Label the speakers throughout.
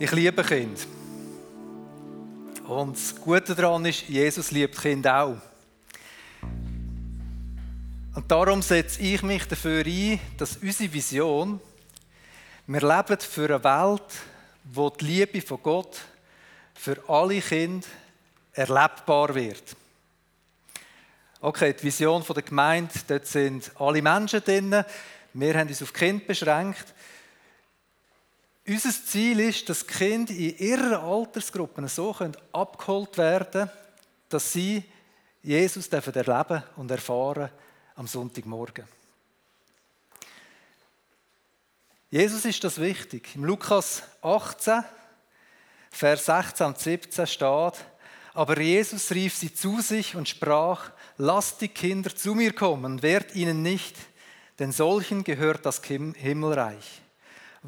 Speaker 1: Ich liebe Kinder. Und das Gute daran ist, Jesus liebt Kinder auch. Und darum setze ich mich dafür ein, dass unsere Vision, wir leben für eine Welt, wo die Liebe von Gott für alle Kinder erlebbar wird. Okay, die Vision der Gemeinde, dort sind alle Menschen drin. Wir haben uns auf Kind beschränkt. Unser Ziel ist, dass Kinder in ihren Altersgruppen so abgeholt werden können, dass sie Jesus erleben und erfahren am Sonntagmorgen. Jesus ist das wichtig. Im Lukas 18, Vers 16 und 17 steht, aber Jesus rief sie zu sich und sprach, lasst die Kinder zu mir kommen, wehrt ihnen nicht, denn solchen gehört das Himmelreich.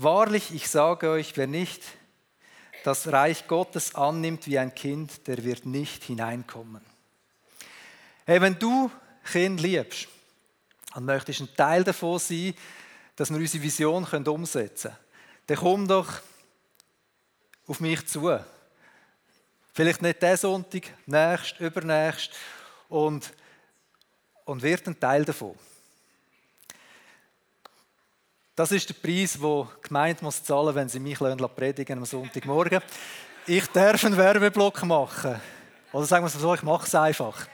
Speaker 1: Wahrlich, ich sage euch, wer nicht das Reich Gottes annimmt wie ein Kind, der wird nicht hineinkommen. Hey, wenn du Kind liebst und möchtest ein Teil davon sein, dass wir unsere Vision umsetzen können, dann komm doch auf mich zu. Vielleicht nicht diesen Sonntag, nächst, übernächst und, und wird ein Teil davon. Das ist der Preis, den die Gemeinde muss zahlen muss, wenn sie mich predigen am Sonntagmorgen. Ich darf einen Werbeblock machen. Oder sagen wir es so, ich mache es einfach.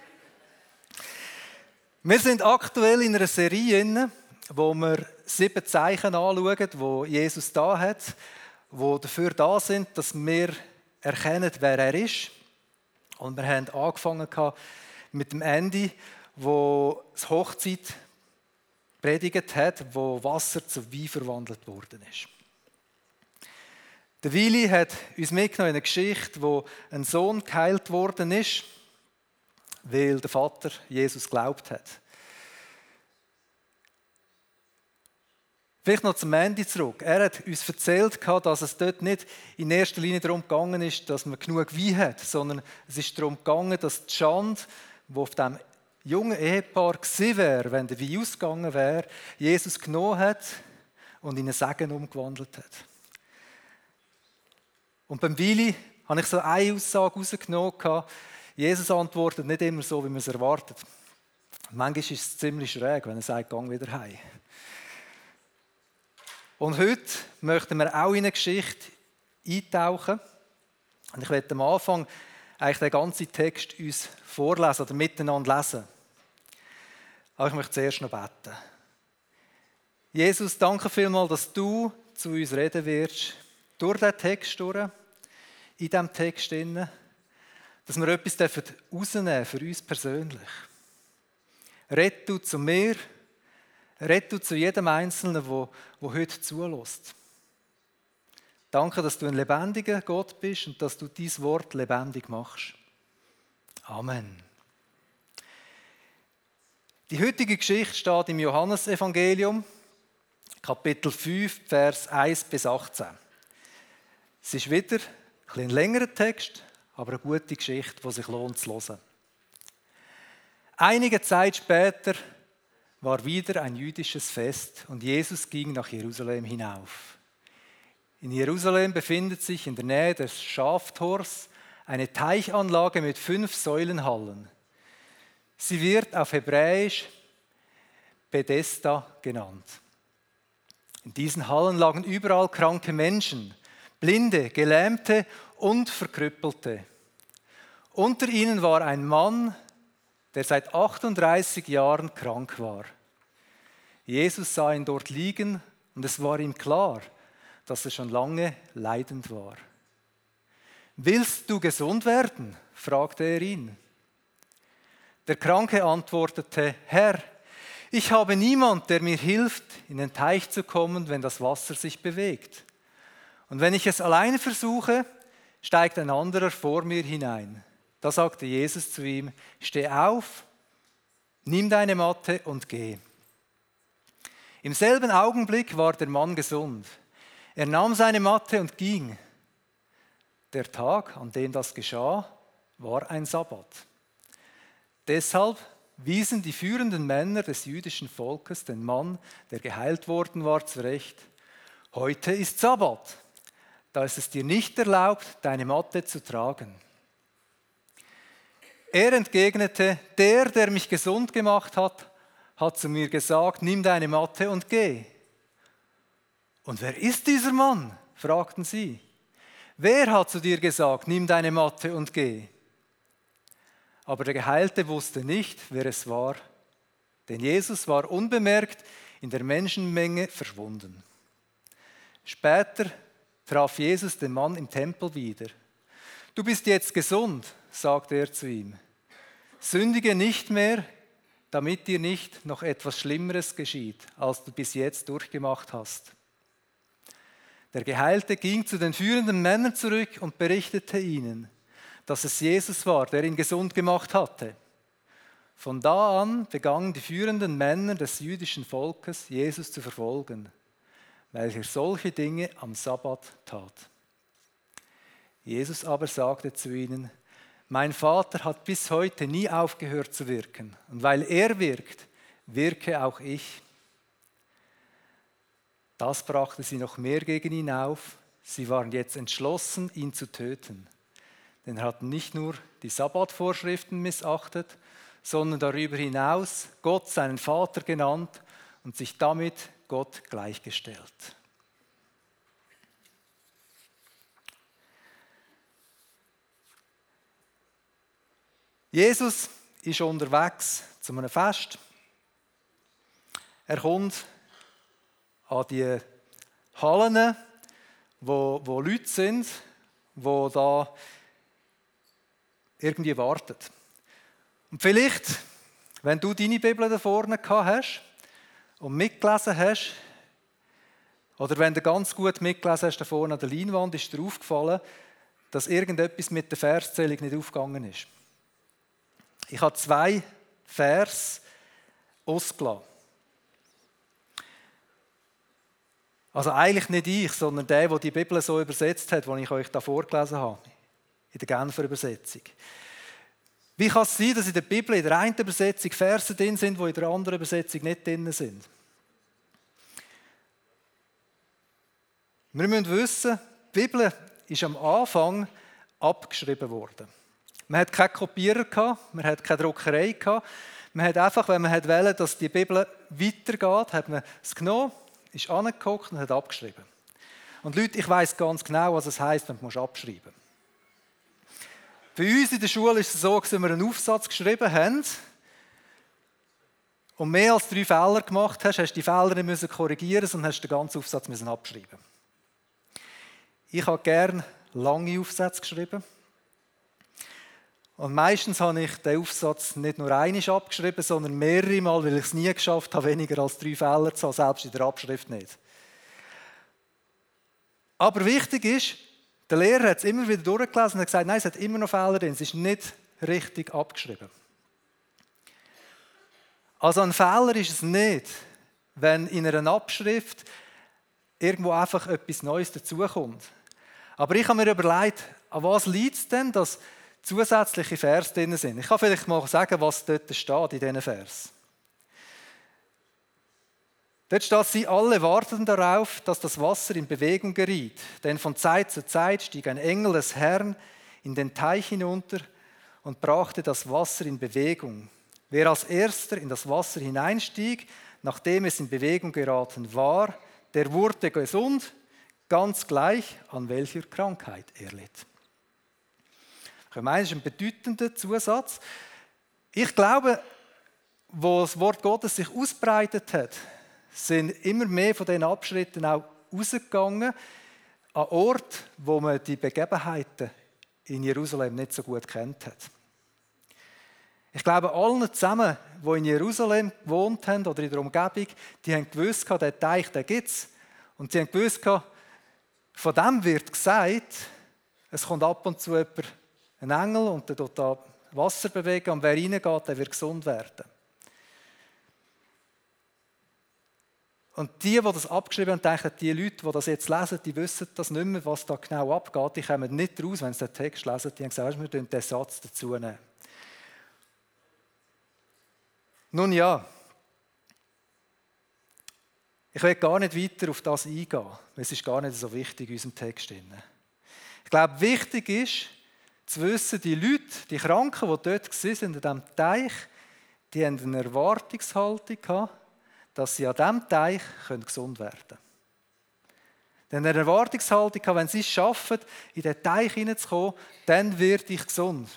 Speaker 1: Wir sind aktuell in einer Serie, wo wir sieben Zeichen anschauen, wo Jesus da hat, wo dafür da sind, dass wir erkennen, wer er ist. Und wir haben angefangen mit dem Ende, wo das Hochzeit predigt hat, wo Wasser zu Wein verwandelt worden ist. Der Willi hat uns mitgenommen in eine Geschichte, wo ein Sohn geheilt worden ist, weil der Vater Jesus glaubt hat. Vielleicht noch zum Ende zurück. Er hat uns erzählt, dass es dort nicht in erster Linie darum gegangen ist, dass man genug Wein hat, sondern es ist darum gegangen, dass die Schande, die auf dem junge Ehepaar gewesen wäre, wenn der Wein ausgegangen wäre, Jesus genommen hat und in einen Segen umgewandelt hat. Und beim Willi habe ich so eine Aussage rausgenommen. Jesus antwortet nicht immer so, wie man es erwartet. Manchmal ist es ziemlich schräg, wenn er sagt, gang wieder heim. Und heute möchten wir auch in eine Geschichte eintauchen. Und ich werde am Anfang eigentlich den ganzen Text uns vorlesen oder miteinander lesen. Aber ich möchte zuerst noch beten. Jesus, danke vielmals, dass du zu uns reden wirst, durch diesen Text in diesem Text dass wir etwas rausnehmen für uns persönlich. Red du zu mir, red du zu jedem Einzelnen, der heute zulässt. Danke, dass du ein lebendiger Gott bist und dass du dein Wort lebendig machst. Amen. Die heutige Geschichte steht im Johannesevangelium, Kapitel 5, Vers 1 bis 18. Es ist wieder ein längerer Text, aber eine gute Geschichte, die sich lohnt zu hören. Einige Zeit später war wieder ein jüdisches Fest und Jesus ging nach Jerusalem hinauf. In Jerusalem befindet sich in der Nähe des Schaftors eine Teichanlage mit fünf Säulenhallen. Sie wird auf Hebräisch Bethesda genannt. In diesen Hallen lagen überall kranke Menschen, Blinde, Gelähmte und Verkrüppelte. Unter ihnen war ein Mann, der seit 38 Jahren krank war. Jesus sah ihn dort liegen und es war ihm klar, dass er schon lange leidend war. Willst du gesund werden? fragte er ihn. Der Kranke antwortete, Herr, ich habe niemand, der mir hilft, in den Teich zu kommen, wenn das Wasser sich bewegt. Und wenn ich es alleine versuche, steigt ein anderer vor mir hinein. Da sagte Jesus zu ihm, steh auf, nimm deine Matte und geh. Im selben Augenblick war der Mann gesund. Er nahm seine Matte und ging. Der Tag, an dem das geschah, war ein Sabbat. Deshalb wiesen die führenden Männer des jüdischen Volkes den Mann, der geheilt worden war, zurecht. Heute ist Sabbat. da ist es dir nicht erlaubt, deine Matte zu tragen. Er entgegnete, der, der mich gesund gemacht hat, hat zu mir gesagt, nimm deine Matte und geh. Und wer ist dieser Mann? fragten sie. Wer hat zu dir gesagt, nimm deine Matte und geh? Aber der Geheilte wusste nicht, wer es war, denn Jesus war unbemerkt in der Menschenmenge verschwunden. Später traf Jesus den Mann im Tempel wieder. Du bist jetzt gesund, sagte er zu ihm. Sündige nicht mehr, damit dir nicht noch etwas Schlimmeres geschieht, als du bis jetzt durchgemacht hast. Der Geheilte ging zu den führenden Männern zurück und berichtete ihnen, dass es Jesus war, der ihn gesund gemacht hatte. Von da an begannen die führenden Männer des jüdischen Volkes, Jesus zu verfolgen, weil er solche Dinge am Sabbat tat. Jesus aber sagte zu ihnen, mein Vater hat bis heute nie aufgehört zu wirken. Und weil er wirkt, wirke auch ich. Das brachte sie noch mehr gegen ihn auf. Sie waren jetzt entschlossen, ihn zu töten. Denn er hat nicht nur die Sabbatvorschriften missachtet, sondern darüber hinaus Gott seinen Vater genannt und sich damit Gott gleichgestellt. Jesus ist unterwegs zu einem Fest. Er kommt an die Hallen, wo, wo Leute sind, wo da irgendwie warten. Und vielleicht, wenn du deine Bibel da vorne gehabt hast und mitgelesen hast, oder wenn du ganz gut mitgelesen hast, da vorne an der Leinwand, ist dir aufgefallen, dass irgendetwas mit der Verszählung nicht aufgegangen ist. Ich habe zwei Vers ausgelassen. Also eigentlich nicht ich, sondern der, der die Bibel so übersetzt hat, den ich euch da vorgelesen habe, in der Genfer Übersetzung. Wie kann es sein, dass in der Bibel in der einen Übersetzung Verse drin sind, die in der anderen Übersetzung nicht drin sind? Wir müssen wissen, die Bibel ist am Anfang abgeschrieben worden. Man hat keinen Kopierer gehabt, man hat keine Druckerei gehabt. Man hat einfach, wenn man wollte, dass die Bibel weitergeht, hat man es genommen, ist angeguckt und hat abgeschrieben. Und Leute, ich weiß ganz genau, was es heißt, wenn man abschreiben muss. Bei uns in der Schule ist es so, dass wir einen Aufsatz geschrieben haben und mehr als drei Fehler gemacht hast, hast du die Fehler nicht müssen korrigieren, sondern hast den ganzen Aufsatz müssen abschreiben. Ich habe gerne lange Aufsätze geschrieben. Und meistens habe ich den Aufsatz nicht nur einmal abgeschrieben, sondern mehrere Mal, weil ich es nie geschafft habe, weniger als drei Fehler zu haben, selbst in der Abschrift nicht. Aber wichtig ist, der Lehrer hat es immer wieder durchgelesen und hat gesagt, nein, es hat immer noch Fehler drin, es ist nicht richtig abgeschrieben. Also ein Fehler ist es nicht, wenn in einer Abschrift irgendwo einfach etwas Neues dazukommt. Aber ich habe mir überlegt, an was liegt es denn, dass zusätzliche Vers drin sind. Ich kann vielleicht mal sagen, was dort steht in diesen Vers. Dort steht, sie alle warteten darauf, dass das Wasser in Bewegung geriet. Denn von Zeit zu Zeit stieg ein Engel des Herrn in den Teich hinunter und brachte das Wasser in Bewegung. Wer als erster in das Wasser hineinstieg, nachdem es in Bewegung geraten war, der wurde gesund, ganz gleich an welcher Krankheit er litt. Ich meine, das ist ein bedeutender Zusatz. Ich glaube, wo das Wort Gottes sich ausbreitet hat, sind immer mehr von diesen Abschritten auch rausgegangen an Orte, wo man die Begebenheiten in Jerusalem nicht so gut kennt hat. Ich glaube, allen zusammen, die in Jerusalem gewohnt haben oder in der Umgebung, die haben gewusst, der Teich, den gibt es. Und sie haben gewusst, von dem wird gesagt, es kommt ab und zu ein Engel und der da Wasser bewegen und wer reingeht, der wird gesund werden. Und die, die das abgeschrieben haben, denken, die Leute, die das jetzt lesen, die wissen das nicht mehr, was da genau abgeht. Die kommen nicht raus, wenn sie den Text lesen. Die haben gesagt, wir den Satz dazu nehmen. Nun ja, Ich will gar nicht weiter auf das eingehen, es ist gar nicht so wichtig in unserem Text. Ich glaube, wichtig ist, zu wissen, die Leute, die Kranken, die dort waren, in diesem Teich, die haben eine Erwartungshaltung gehabt, dass sie an diesem Teich gesund werden können. Haben eine Erwartungshaltung gehabt, wenn sie es schaffen, in den Teich hineinzukommen, dann werde ich gesund.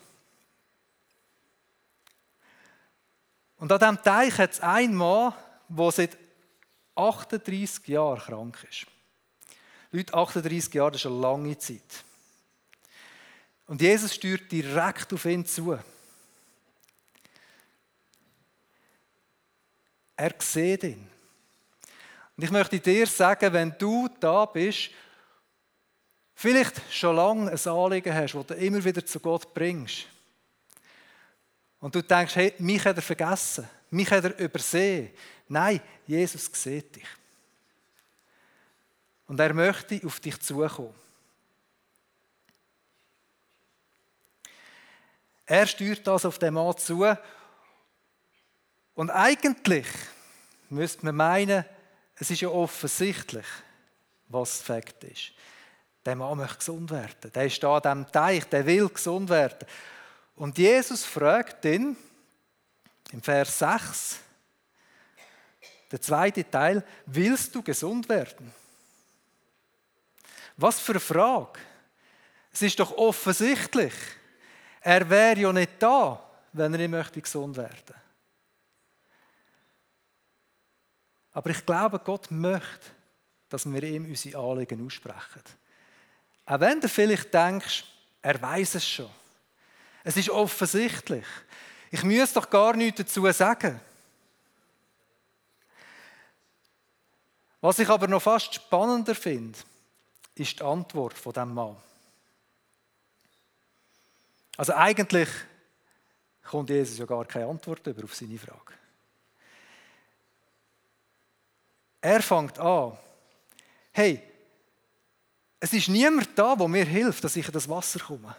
Speaker 1: Und an diesem Teich hat es einen Mann, der seit 38 Jahren krank ist. Leute, 38 Jahre, das ist eine lange Zeit. Und Jesus steuert direkt auf ihn zu. Er sieht ihn. Und ich möchte dir sagen, wenn du da bist, vielleicht schon lange ein Anliegen hast, das du immer wieder zu Gott bringst, und du denkst, hey, mich hat er vergessen, mich hat er übersehen. Nein, Jesus sieht dich. Und er möchte auf dich zukommen. Er steuert das auf den Mann zu. Und eigentlich müsste man meinen, es ist ja offensichtlich, was Fakt ist. Der Mann möchte gesund werden. Der ist da an diesem Teich, der will gesund werden. Und Jesus fragt ihn im Vers 6, der zweite Teil, willst du gesund werden? Was für eine Frage. Es ist doch offensichtlich. Er wäre ja nicht da, wenn er nicht gesund werden. Aber ich glaube, Gott möchte, dass wir ihm unsere Anliegen aussprechen. Auch wenn du vielleicht denkst, er weiß es schon. Es ist offensichtlich. Ich muss doch gar nichts dazu sagen. Was ich aber noch fast spannender finde, ist die Antwort von dem Mann. Also eigentlich kommt Jesus ja gar keine Antwort über auf seine Frage. Er fängt an, hey, es ist niemand da, der mir hilft, dass ich in das Wasser komme.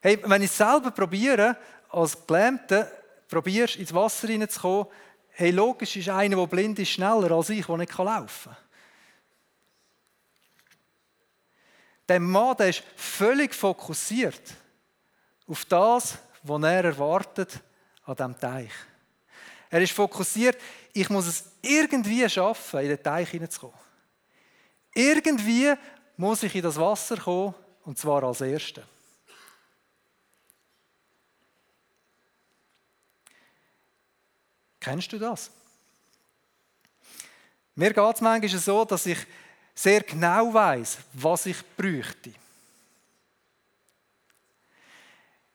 Speaker 1: Hey, wenn ich es selber probiere, als Gelähmter, probierst ins Wasser hineinzukommen, hey, logisch ist einer, der blind ist, schneller als ich, der nicht laufen kann. Der Mann der ist völlig fokussiert auf das, was er erwartet an diesem Teich. Er ist fokussiert, ich muss es irgendwie schaffen, in den Teich hineinzukommen. Irgendwie muss ich in das Wasser kommen, und zwar als Erster. Kennst du das? Mir geht es manchmal so, dass ich sehr genau weiß, was ich bräuchte.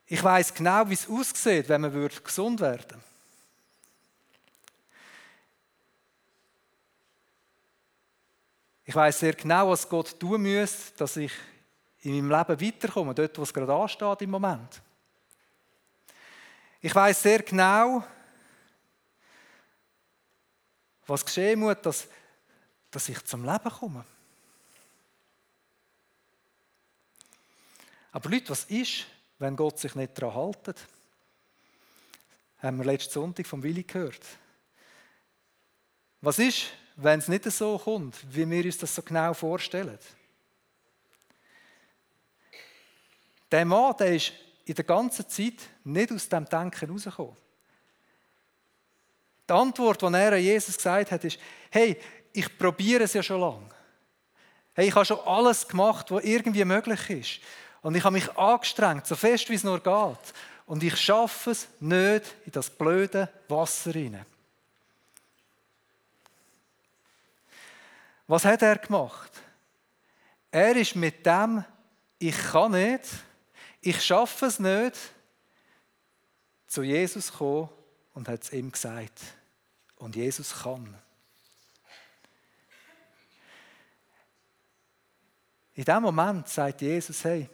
Speaker 1: Ich weiß genau, wie es aussieht, wenn man gesund werden würde. Ich weiß sehr genau, was Gott tun muss, dass ich in meinem Leben weiterkomme, dort, wo es gerade ansteht im Moment. Ich weiß sehr genau, was geschehen muss, dass dass ich zum Leben komme. Aber Leute, was ist, wenn Gott sich nicht daran hält? Haben wir letzten Sonntag vom Willi gehört. Was ist, wenn es nicht so kommt, wie wir uns das so genau vorstellen? Der Mann, der ist in der ganzen Zeit nicht aus dem Denken rausgekommen. Die Antwort, die er an Jesus gesagt hat, ist: Hey, ich probiere es ja schon lange. Hey, ich habe schon alles gemacht, was irgendwie möglich ist. Und ich habe mich angestrengt, so fest wie es nur geht. Und ich schaffe es nicht in das blöde Wasser hinein. Was hat er gemacht? Er ist mit dem, ich kann nicht, ich schaffe es nicht, zu Jesus gekommen und hat es ihm gesagt. Und Jesus kann. In dem Moment sagt Jesus, hey,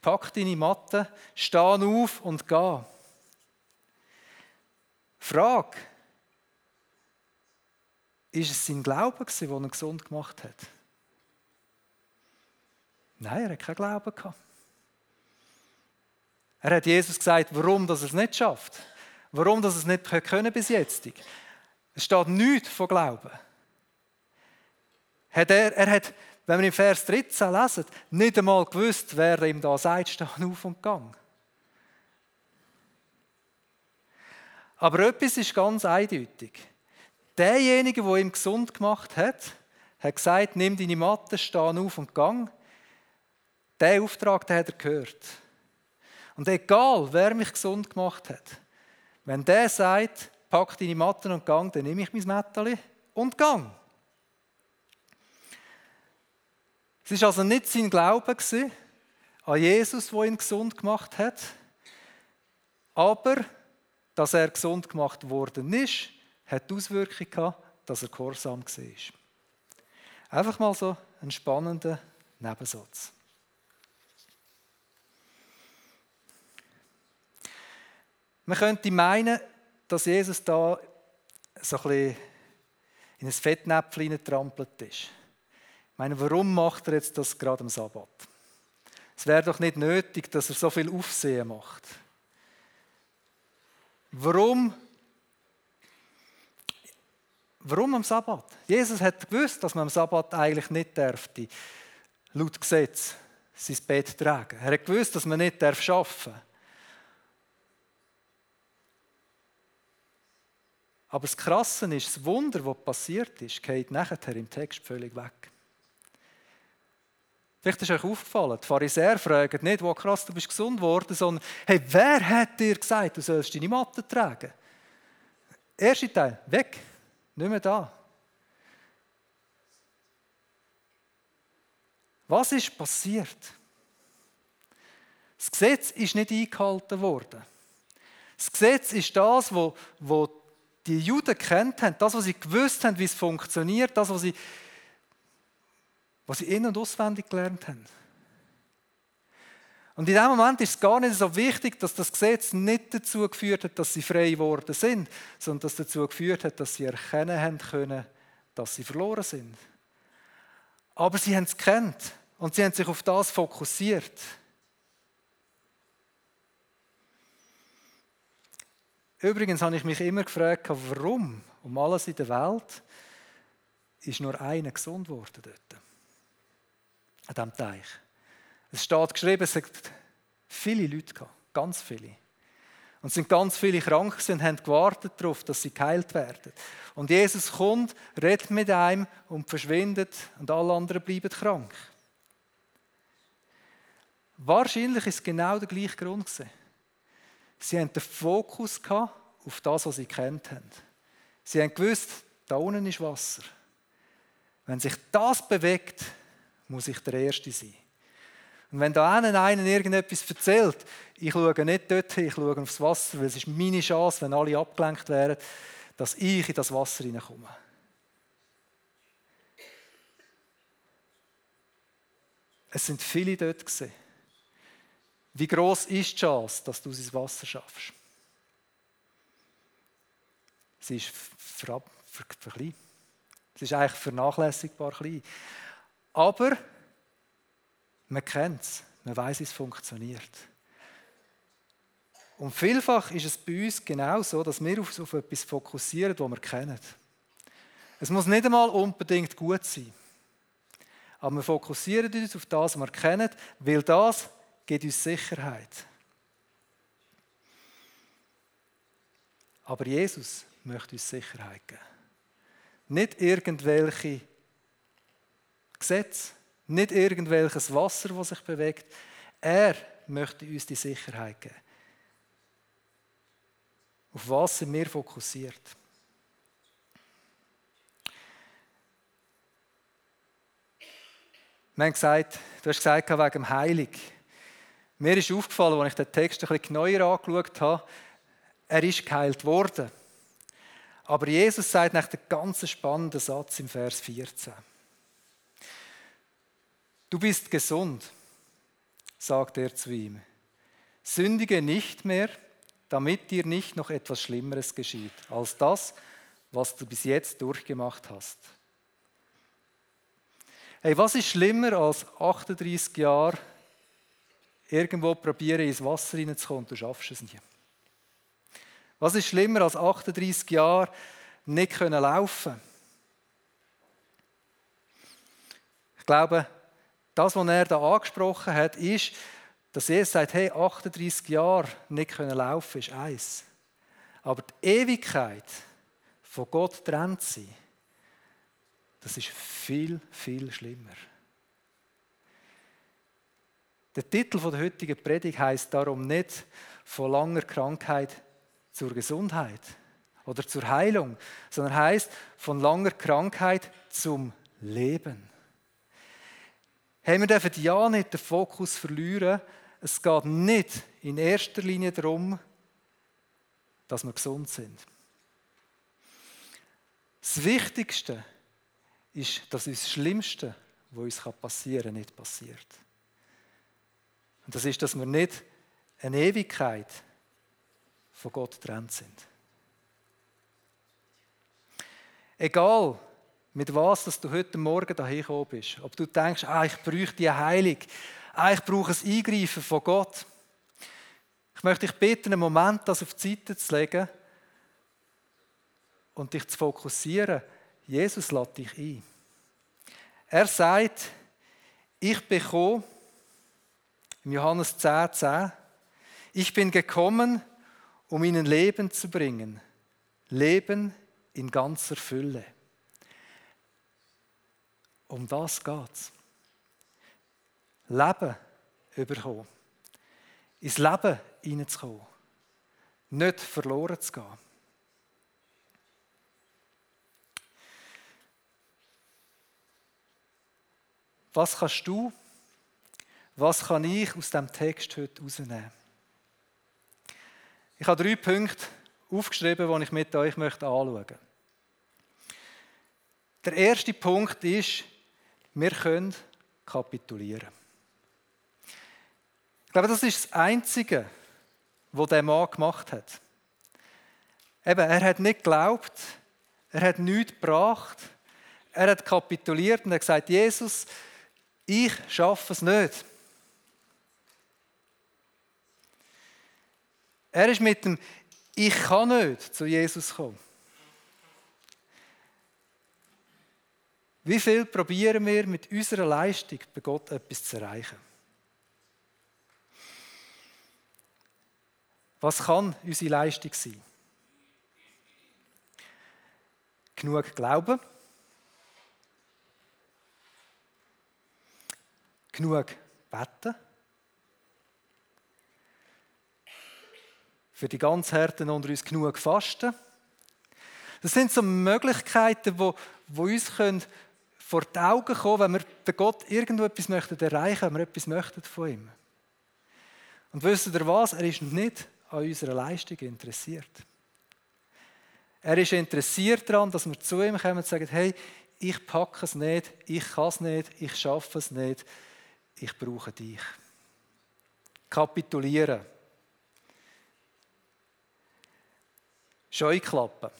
Speaker 1: pack deine Matte, steh auf und geh. Frage, ist es sein Glaube, der ihn gesund gemacht hat? Nein, er hat keinen Glauben gehabt. Er hat Jesus gesagt, warum dass er es nicht schafft. Warum dass er es nicht können bis jetzt. Es steht nichts von Glauben. Hat er, er hat, wenn wir im Vers 13 lesen, nicht einmal gewusst, wer ihm da sagt, steh auf und gang. Aber etwas ist ganz eindeutig. Derjenige, der ihn gesund gemacht hat, hat gesagt, nimm deine Matte, steh auf und gang. Der Auftrag, den hat er gehört. Und egal, wer mich gesund gemacht hat, wenn der sagt, pack deine Matten und gang, dann nehme ich mein Mätteli und gang. Es war also nicht sein Glaube an Jesus, der ihn gesund gemacht hat, aber dass er gesund gemacht worden ist, hat die Auswirkung gehabt, dass er gehorsam war. Einfach mal so ein spannender Nebensatz. Man könnte meinen, dass Jesus da so ein bisschen in ein Fettnäpfchen trampelt ist. Ich meine, warum macht er jetzt das gerade am Sabbat? Es wäre doch nicht nötig, dass er so viel Aufsehen macht. Warum? Warum am Sabbat? Jesus hat gewusst, dass man am Sabbat eigentlich nicht dürfte, laut Gesetz, sein Bett tragen. Er hat gewusst, dass man nicht arbeiten darf. Aber das Krasse ist, das Wunder, das passiert ist, geht nachher im Text völlig weg. Vielleicht ist euch aufgefallen, die Pharisäer fragen nicht, wo krass, du bist gesund worden, sondern, hey, wer hat dir gesagt, du sollst deine Matte tragen? Erster Teil, weg, nicht mehr da. Was ist passiert? Das Gesetz ist nicht eingehalten worden. Das Gesetz ist das, wo, wo die Juden kennt haben, das, was sie gewusst haben, wie es funktioniert, das, was sie, was sie in- und auswendig gelernt haben. Und in dem Moment ist es gar nicht so wichtig, dass das Gesetz nicht dazu geführt hat, dass sie frei geworden sind, sondern dass es dazu geführt hat, dass sie erkennen haben können, dass sie verloren sind. Aber sie haben es kennt und sie haben sich auf das fokussiert. Übrigens habe ich mich immer gefragt, warum um alles in der Welt ist nur einer gesund worden dort. An diesem Teich. Es steht geschrieben, es hat viele Leute ganz viele. Und es sind ganz viele krank und haben gewartet darauf, dass sie geheilt werden. Und Jesus kommt, redet mit einem und verschwindet und alle anderen bleiben krank. Wahrscheinlich ist es genau der gleiche Grund. Gewesen. Sie haben den Fokus auf das, was sie kennt haben. Sie haben gewusst, da unten ist Wasser. Wenn sich das bewegt, muss ich der Erste sein. Und wenn da einen einen irgendetwas erzählt, ich schaue nicht dort ich schaue aufs Wasser, weil es ist meine Chance, wenn alle abgelenkt wären, dass ich in das Wasser hineinkomme. Es sind viele dort gesehen. Wie groß ist die Chance, dass du ins Wasser schaffst? Sie ist für, für, für klein. Sie ist eigentlich vernachlässigbar klein. Aber man kennt es, man weiß, es funktioniert. Und vielfach ist es bei uns genau so, dass wir auf, auf etwas fokussieren, das wir kennen. Es muss nicht einmal unbedingt gut sein. Aber wir fokussieren uns auf das, was wir kennen, weil das gibt uns Sicherheit. Aber Jesus möchte uns Sicherheit geben. Nicht irgendwelche Gesetze, nicht irgendwelches Wasser, das sich bewegt. Er möchte uns die Sicherheit geben. Auf was sind wir fokussiert? Wir haben gesagt, du hast gesagt, wegen dem Heilig. Mir ist aufgefallen, als ich den Text ein bisschen genauer angeschaut habe, er ist geheilt worden. Aber Jesus sagt nach dem ganz spannenden Satz im Vers 14. Du bist gesund, sagt er zu ihm. Sündige nicht mehr, damit dir nicht noch etwas Schlimmeres geschieht, als das, was du bis jetzt durchgemacht hast. Hey, was ist schlimmer als 38 Jahre irgendwo probieren, ins Wasser hineinzukommen, du schaffst es nicht. Was ist schlimmer als 38 Jahre nicht laufen Ich glaube, das, was er da angesprochen hat, ist, dass Jesus sagt, hey, 38 Jahre nicht laufen ist eins. Aber die Ewigkeit von Gott trennt sie. Das ist viel, viel schlimmer. Der Titel der heutigen Predigt heißt darum nicht von langer Krankheit zur Gesundheit oder zur Heilung, sondern heißt von langer Krankheit zum Leben. Haben wir dürfen ja nicht den Fokus verlieren. Es geht nicht in erster Linie darum, dass wir gesund sind. Das Wichtigste ist, dass uns das Schlimmste, was uns passieren kann, nicht passiert. Und das ist, dass wir nicht eine Ewigkeit von Gott getrennt sind. Egal, mit was dass du heute Morgen dahin gekommen bist, ob du denkst, ah, ich bräuchte eine Heilung, ah, ich brauche ein Eingreifen von Gott. Ich möchte dich bitten, einen Moment das auf die Seite zu legen und dich zu fokussieren. Jesus lädt dich ein. Er sagt, ich bekomme im Johannes 10, 10, ich bin gekommen, um ihnen Leben zu bringen. Leben in ganzer Fülle. Um das geht es. Leben überkommen. Ins Leben hineinzukommen. Nicht verloren zu gehen. Was kannst du was kann ich aus dem Text heute herausnehmen? Ich habe drei Punkte aufgeschrieben, die ich mit euch anschauen möchte. Der erste Punkt ist, wir können kapitulieren. Ich glaube, das ist das Einzige, was der Mann gemacht hat. Eben, er hat nicht geglaubt, er hat nichts gebracht, er hat kapituliert und hat gesagt, Jesus, ich schaffe es nicht. Er ist mit dem Ich kann nicht zu Jesus gekommen. Wie viel probieren wir mit unserer Leistung bei Gott etwas zu erreichen? Was kann unsere Leistung sein? Genug Glauben? Genug Beten? für die ganz Härten unter uns genug fasten. Das sind so Möglichkeiten, die, die uns können vor die Augen kommen, wenn wir bei Gott irgendetwas möchten erreichen, wenn wir etwas möchten von ihm. Und wisst ihr was? Er ist nicht an unserer Leistung interessiert. Er ist interessiert daran, dass wir zu ihm kommen und sagen, hey, ich packe es nicht, ich kann es nicht, ich schaffe es nicht, ich brauche dich. Kapitulieren. Scheuklappen.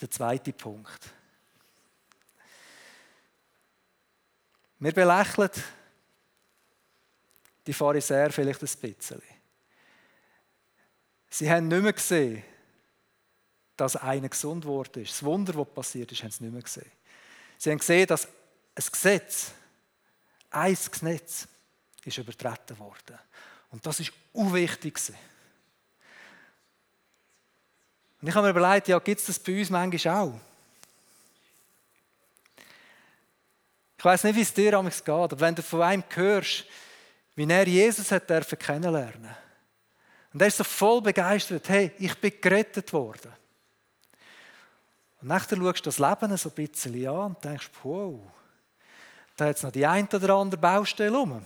Speaker 1: Der zweite Punkt. Wir belächeln die Pharisäer vielleicht ein bisschen. Sie haben nicht mehr gesehen, dass einer gesund ist. Das Wunder, das passiert ist, haben sie nicht mehr gesehen. Sie haben gesehen, dass ein Gesetz, ein Gesetz, ist übertreten worden. Und das ist unwichtig. Und ich habe mir überlegt, ja, gibt es das bei uns manchmal auch? Ich weiß nicht, wie es dir damals geht, aber wenn du von einem hörst, wie er Jesus hat dürfen kennenlernen und er ist so voll begeistert, hey, ich bin gerettet worden. Und nachher schaust du das Leben so ein bisschen an und denkst, wow, da hat es noch die ein oder andere Baustelle rum.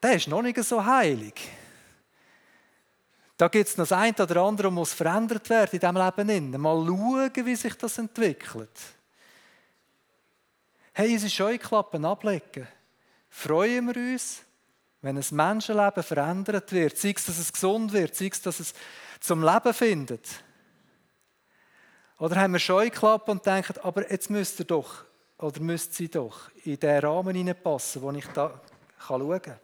Speaker 1: Der ist noch nicht so heilig. Da gibt es noch das eine oder andere, das muss verändert werden in diesem Leben. Mal schauen, wie sich das entwickelt. Hey, unsere Scheuklappen ablegen. Freuen wir uns, wenn ein Menschenleben verändert wird. Sei es, dass es gesund wird, sei es, dass es zum Leben findet. Oder haben wir Scheuklappen und denken, aber jetzt müsste ihr doch, oder müsste sie doch in den Rahmen hineinpassen, wo ich da schauen kann.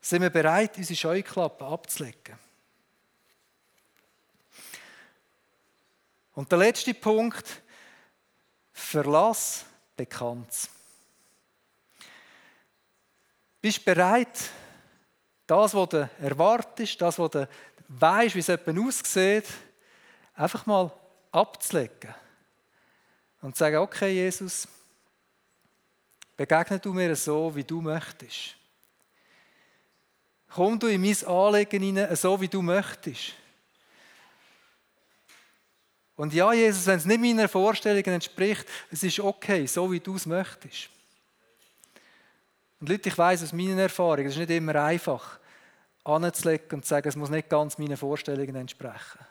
Speaker 1: Sind wir bereit, unsere Scheuklappen abzulegen? Und der letzte Punkt, Verlass bekannt. Bist du bereit, das, was du erwartest, das, was du weißt, wie es jemand aussieht, einfach mal abzulegen und zu sagen, okay, Jesus, begegne du mir so, wie du möchtest. Komm du in mein Anliegen hinein, so wie du möchtest. Und ja, Jesus, wenn es nicht meiner Vorstellungen entspricht, es ist okay, so wie du es möchtest. Und Leute, ich weiß aus meinen Erfahrungen, es ist nicht immer einfach, anzulegen und zu sagen, es muss nicht ganz meinen Vorstellungen entsprechen.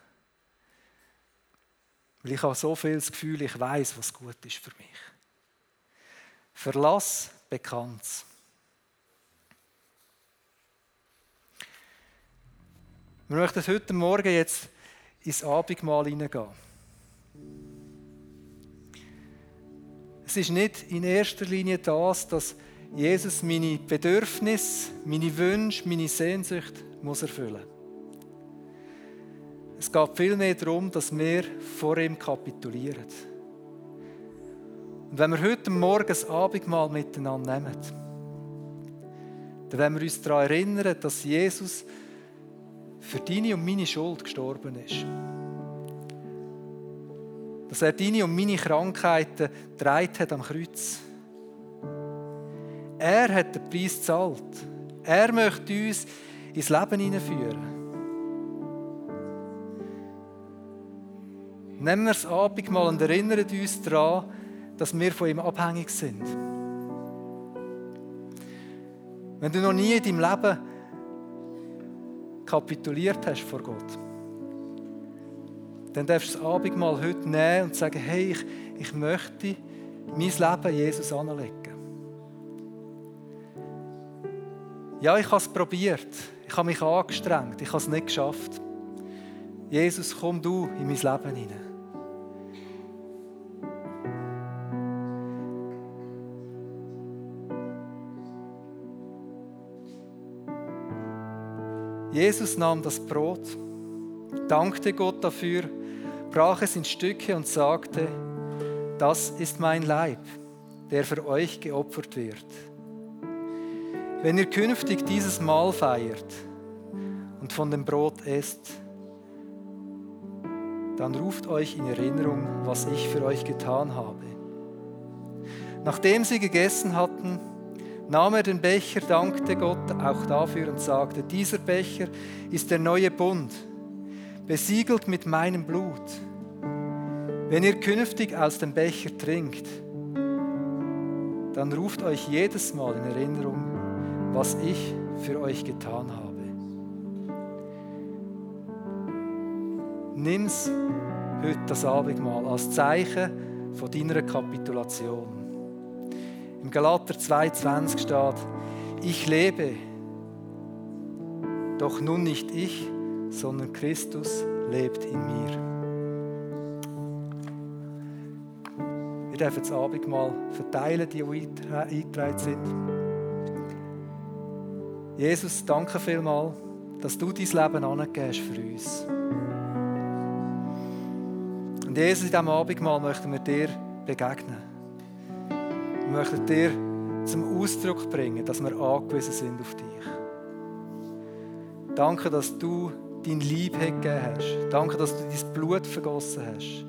Speaker 1: Weil ich habe so viel das Gefühl, ich weiß, was gut ist für mich. Verlass Bekanntes. Wir möchten heute Morgen jetzt ins Abendmahl hineingehen. Es ist nicht in erster Linie das, dass Jesus meine Bedürfnisse, meine Wünsche, meine Sehnsucht muss erfüllen Es geht vielmehr darum, dass wir vor ihm kapitulieren. Und wenn wir heute Morgen das Abendmahl miteinander nehmen, dann werden wir uns daran erinnern, dass Jesus für deine und meine Schuld gestorben ist. Dass er deine und meine Krankheiten dreit hat am Kreuz. Er hat den Preis gezahlt. Er möchte uns ins Leben hineinführen. Nehmen wir das Abendmahl und erinnern uns daran, dass wir von ihm abhängig sind. Wenn du noch nie in deinem Leben kapituliert hast vor Gott, dann darfst du das Abendmahl heute nehmen und sagen, hey, ich, ich möchte mein Leben Jesus anlegen. Ja, ich habe es probiert. Ich habe mich angestrengt. Ich habe es nicht geschafft. Jesus, komm du in mein Leben hinein. Jesus nahm das Brot, dankte Gott dafür, brach es in Stücke und sagte, das ist mein Leib, der für euch geopfert wird. Wenn ihr künftig dieses Mahl feiert und von dem Brot esst, dann ruft euch in Erinnerung, was ich für euch getan habe. Nachdem sie gegessen hatten, nahm er den Becher, dankte Gott auch dafür und sagte, dieser Becher ist der neue Bund, besiegelt mit meinem Blut. Wenn ihr künftig aus dem Becher trinkt, dann ruft euch jedes Mal in Erinnerung, was ich für euch getan habe. Nimm's heute das Abendmahl als Zeichen von deiner Kapitulation. Im Galater 2,20 steht, ich lebe, doch nun nicht ich, sondern Christus lebt in mir. Wir dürfen das Abendmahl verteilen, die, die eingetragen sind. Jesus, danke vielmals, dass du dein Leben angegeben für uns. Und Jesus, in diesem Abendmahl möchten wir dir begegnen möchten dir zum Ausdruck bringen, dass wir angewiesen sind auf dich. Danke, dass du dein Lieb gegeben hast. Danke, dass du dein Blut vergossen hast,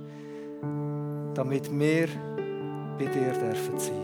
Speaker 1: damit wir bei dir dürfen sein.